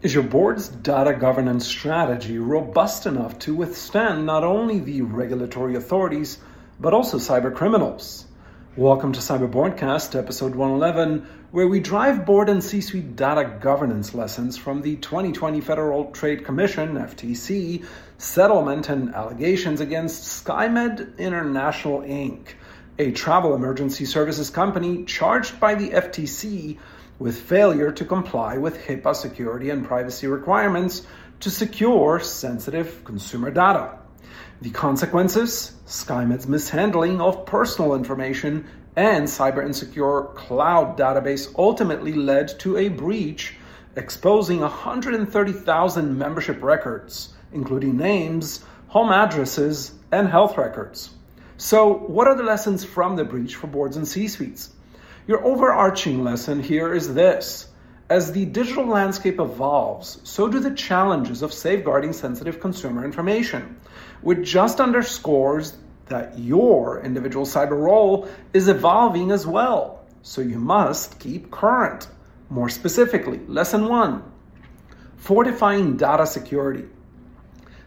Is your board's data governance strategy robust enough to withstand not only the regulatory authorities, but also cyber criminals? Welcome to Cyber Boardcast, episode 111, where we drive board and C suite data governance lessons from the 2020 Federal Trade Commission, FTC, settlement and allegations against SkyMed International Inc., a travel emergency services company charged by the FTC with failure to comply with HIPAA security and privacy requirements to secure sensitive consumer data. The consequences SkyMed's mishandling of personal information and cyber insecure cloud database ultimately led to a breach exposing 130,000 membership records, including names, home addresses, and health records. So, what are the lessons from the breach for boards and C suites? Your overarching lesson here is this. As the digital landscape evolves, so do the challenges of safeguarding sensitive consumer information, which just underscores that your individual cyber role is evolving as well. So you must keep current. More specifically, lesson one fortifying data security.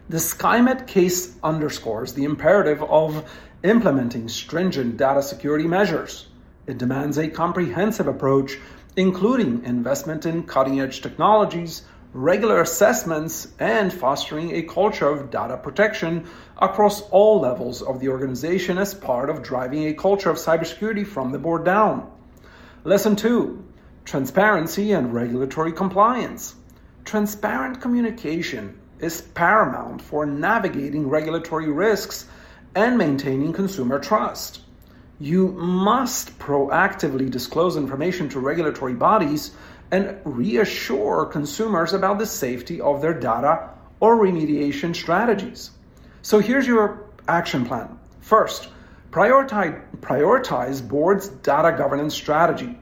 The SkyMed case underscores the imperative of implementing stringent data security measures. It demands a comprehensive approach, including investment in cutting edge technologies, regular assessments, and fostering a culture of data protection across all levels of the organization as part of driving a culture of cybersecurity from the board down. Lesson two transparency and regulatory compliance. Transparent communication is paramount for navigating regulatory risks and maintaining consumer trust you must proactively disclose information to regulatory bodies and reassure consumers about the safety of their data or remediation strategies. So here's your action plan. First, prioritize, prioritize board's data governance strategy.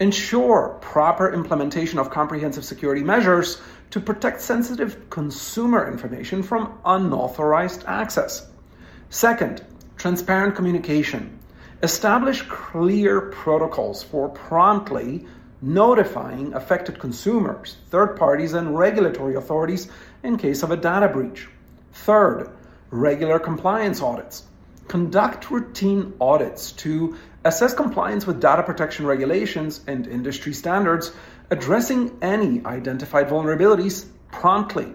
Ensure proper implementation of comprehensive security measures to protect sensitive consumer information from unauthorized access. Second, transparent communication. Establish clear protocols for promptly notifying affected consumers, third parties, and regulatory authorities in case of a data breach. Third, regular compliance audits. Conduct routine audits to assess compliance with data protection regulations and industry standards, addressing any identified vulnerabilities promptly.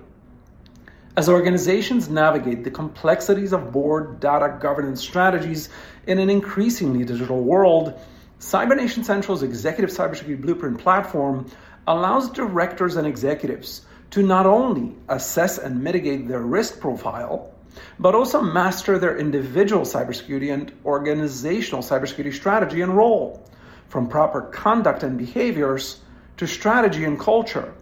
As organizations navigate the complexities of board data governance strategies in an increasingly digital world, CyberNation Central's executive cybersecurity blueprint platform allows directors and executives to not only assess and mitigate their risk profile, but also master their individual cybersecurity and organizational cybersecurity strategy and role, from proper conduct and behaviors to strategy and culture,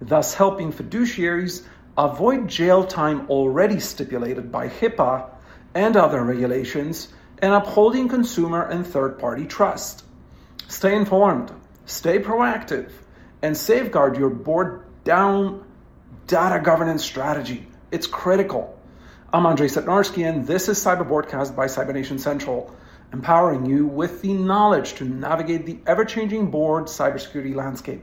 thus helping fiduciaries avoid jail time already stipulated by HIPAA and other regulations, and upholding consumer and third party trust. Stay informed, stay proactive, and safeguard your board down data governance strategy. It's critical. I'm Andrei Setnarski, and this is Cyber Boardcast by CyberNation Central, empowering you with the knowledge to navigate the ever changing board cybersecurity landscape.